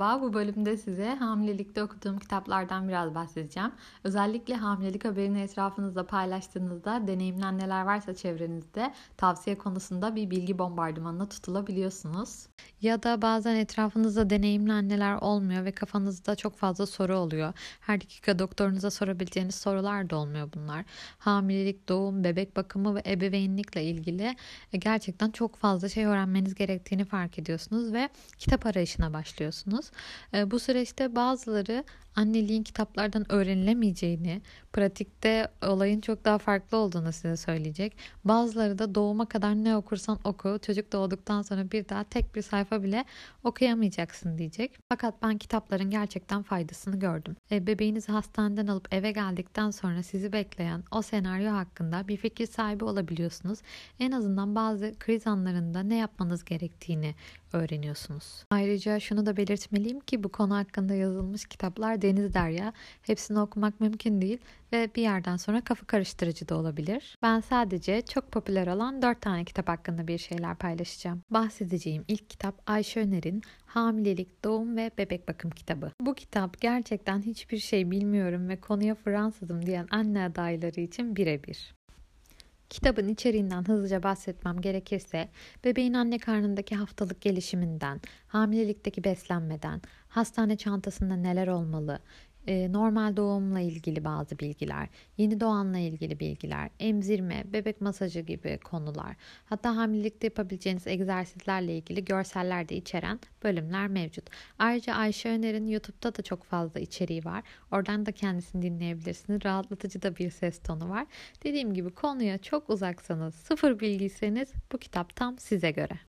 Merhaba, bu bölümde size hamilelikte okuduğum kitaplardan biraz bahsedeceğim. Özellikle hamilelik haberini etrafınızda paylaştığınızda deneyimli anneler varsa çevrenizde tavsiye konusunda bir bilgi bombardımanına tutulabiliyorsunuz. Ya da bazen etrafınızda deneyimli anneler olmuyor ve kafanızda çok fazla soru oluyor. Her dakika doktorunuza sorabileceğiniz sorular da olmuyor bunlar. Hamilelik, doğum, bebek bakımı ve ebeveynlikle ilgili gerçekten çok fazla şey öğrenmeniz gerektiğini fark ediyorsunuz ve kitap arayışına başlıyorsunuz. Bu süreçte bazıları anneliğin kitaplardan öğrenilemeyeceğini, pratikte olayın çok daha farklı olduğunu size söyleyecek. Bazıları da doğuma kadar ne okursan oku, çocuk doğduktan sonra bir daha tek bir sayfa bile okuyamayacaksın diyecek. Fakat ben kitapların gerçekten faydasını gördüm. E, bebeğinizi hastaneden alıp eve geldikten sonra sizi bekleyen o senaryo hakkında bir fikir sahibi olabiliyorsunuz. En azından bazı kriz anlarında ne yapmanız gerektiğini öğreniyorsunuz. Ayrıca şunu da belirtmeliyim ki bu konu hakkında yazılmış kitaplar deniz derya. Hepsini okumak mümkün değil ve bir yerden sonra kafa karıştırıcı da olabilir. Ben sadece çok popüler olan 4 tane kitap hakkında bir şeyler paylaşacağım. Bahsedeceğim ilk kitap Ayşe Öner'in Hamilelik, Doğum ve Bebek Bakım kitabı. Bu kitap gerçekten hiçbir şey bilmiyorum ve konuya Fransızım diyen anne adayları için birebir. Kitabın içeriğinden hızlıca bahsetmem gerekirse bebeğin anne karnındaki haftalık gelişiminden, hamilelikteki beslenmeden, hastane çantasında neler olmalı, normal doğumla ilgili bazı bilgiler, yeni doğanla ilgili bilgiler, emzirme, bebek masajı gibi konular, hatta hamilelikte yapabileceğiniz egzersizlerle ilgili görseller de içeren bölümler mevcut. Ayrıca Ayşe Öner'in YouTube'da da çok fazla içeriği var. Oradan da kendisini dinleyebilirsiniz. Rahatlatıcı da bir ses tonu var. Dediğim gibi konuya çok uzaksanız, sıfır bilgiyseniz bu kitap tam size göre.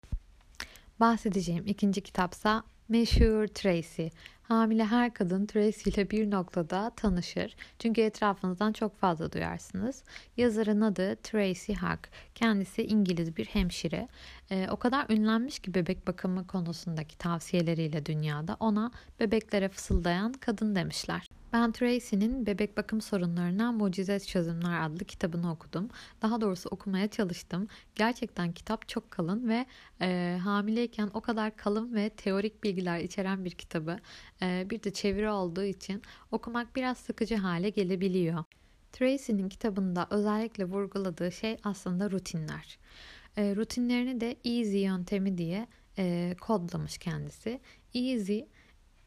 Bahsedeceğim ikinci kitapsa Meşhur Tracy. Hamile her kadın Tracy ile bir noktada tanışır. Çünkü etrafınızdan çok fazla duyarsınız. Yazarın adı Tracy Hack. Kendisi İngiliz bir hemşire. Ee, o kadar ünlenmiş ki bebek bakımı konusundaki tavsiyeleriyle dünyada ona bebeklere fısıldayan kadın demişler. Ben Tracy'nin Bebek Bakım Sorunlarına Mucize Çözümler adlı kitabını okudum. Daha doğrusu okumaya çalıştım. Gerçekten kitap çok kalın ve e, hamileyken o kadar kalın ve teorik bilgiler içeren bir kitabı. E, bir de çeviri olduğu için okumak biraz sıkıcı hale gelebiliyor. Tracy'nin kitabında özellikle vurguladığı şey aslında rutinler. E, rutinlerini de easy yöntemi diye e, kodlamış kendisi. Easy,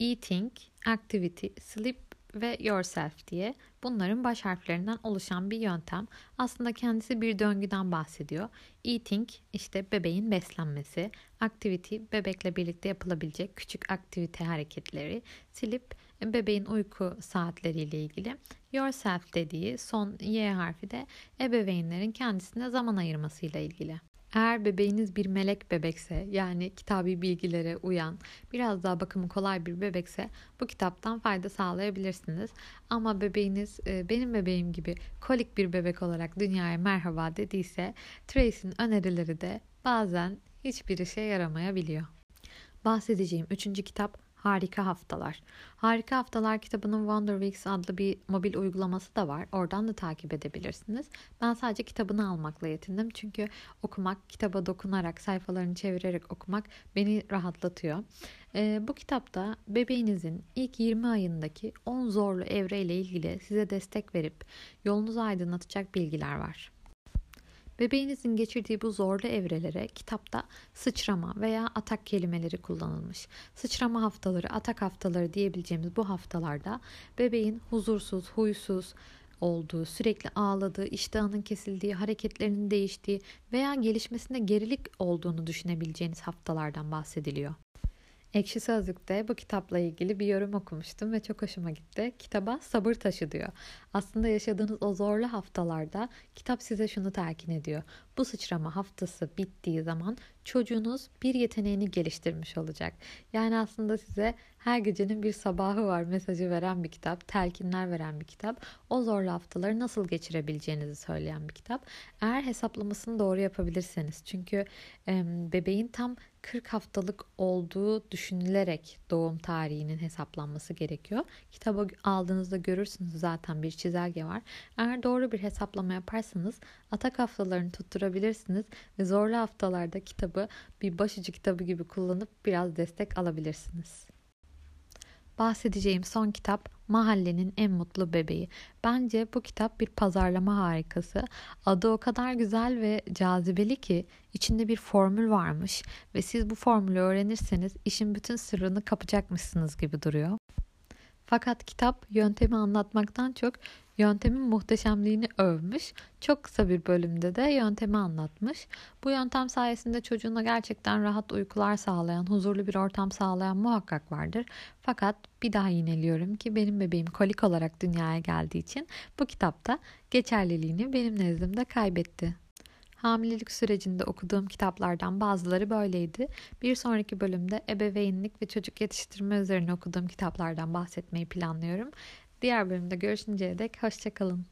eating, activity, sleep ve yourself diye bunların baş harflerinden oluşan bir yöntem. Aslında kendisi bir döngüden bahsediyor. Eating işte bebeğin beslenmesi, activity bebekle birlikte yapılabilecek küçük aktivite hareketleri, sleep bebeğin uyku saatleriyle ilgili. Yourself dediği son Y harfi de ebeveynlerin kendisine zaman ayırmasıyla ilgili. Eğer bebeğiniz bir melek bebekse yani kitabi bilgilere uyan biraz daha bakımı kolay bir bebekse bu kitaptan fayda sağlayabilirsiniz. Ama bebeğiniz e, benim bebeğim gibi kolik bir bebek olarak dünyaya merhaba dediyse Trace'in önerileri de bazen hiçbir işe yaramayabiliyor. Bahsedeceğim üçüncü kitap Harika Haftalar. Harika Haftalar kitabının Wonder Weeks adlı bir mobil uygulaması da var. Oradan da takip edebilirsiniz. Ben sadece kitabını almakla yetindim. Çünkü okumak, kitaba dokunarak, sayfalarını çevirerek okumak beni rahatlatıyor. Ee, bu kitapta bebeğinizin ilk 20 ayındaki 10 zorlu evreyle ilgili size destek verip yolunuzu aydınlatacak bilgiler var. Bebeğinizin geçirdiği bu zorlu evrelere kitapta sıçrama veya atak kelimeleri kullanılmış. Sıçrama haftaları, atak haftaları diyebileceğimiz bu haftalarda bebeğin huzursuz, huysuz, olduğu, sürekli ağladığı, iştahının kesildiği, hareketlerinin değiştiği veya gelişmesinde gerilik olduğunu düşünebileceğiniz haftalardan bahsediliyor. Ekşi Sözlük'te bu kitapla ilgili bir yorum okumuştum ve çok hoşuma gitti. Kitaba sabır taşı diyor. Aslında yaşadığınız o zorlu haftalarda kitap size şunu telkin ediyor. Bu sıçrama haftası bittiği zaman çocuğunuz bir yeteneğini geliştirmiş olacak. Yani aslında size her gecenin bir sabahı var mesajı veren bir kitap, telkinler veren bir kitap. O zorlu haftaları nasıl geçirebileceğinizi söyleyen bir kitap. Eğer hesaplamasını doğru yapabilirseniz çünkü e, bebeğin tam 40 haftalık olduğu düşünülerek doğum tarihinin hesaplanması gerekiyor. Kitabı aldığınızda görürsünüz zaten bir çizelge var. Eğer doğru bir hesaplama yaparsanız atak haftalarını tutturabilirsiniz ve zorlu haftalarda kitabı bir başucu kitabı gibi kullanıp biraz destek alabilirsiniz. Bahsedeceğim son kitap Mahallenin En Mutlu Bebeği. Bence bu kitap bir pazarlama harikası. Adı o kadar güzel ve cazibeli ki içinde bir formül varmış ve siz bu formülü öğrenirseniz işin bütün sırrını kapacakmışsınız gibi duruyor. Fakat kitap yöntemi anlatmaktan çok yöntemin muhteşemliğini övmüş. Çok kısa bir bölümde de yöntemi anlatmış. Bu yöntem sayesinde çocuğuna gerçekten rahat uykular sağlayan, huzurlu bir ortam sağlayan muhakkak vardır. Fakat bir daha yineliyorum ki benim bebeğim kolik olarak dünyaya geldiği için bu kitapta geçerliliğini benim nezdimde kaybetti. Hamilelik sürecinde okuduğum kitaplardan bazıları böyleydi. Bir sonraki bölümde ebeveynlik ve çocuk yetiştirme üzerine okuduğum kitaplardan bahsetmeyi planlıyorum. Diğer bölümde görüşünceye dek hoşçakalın.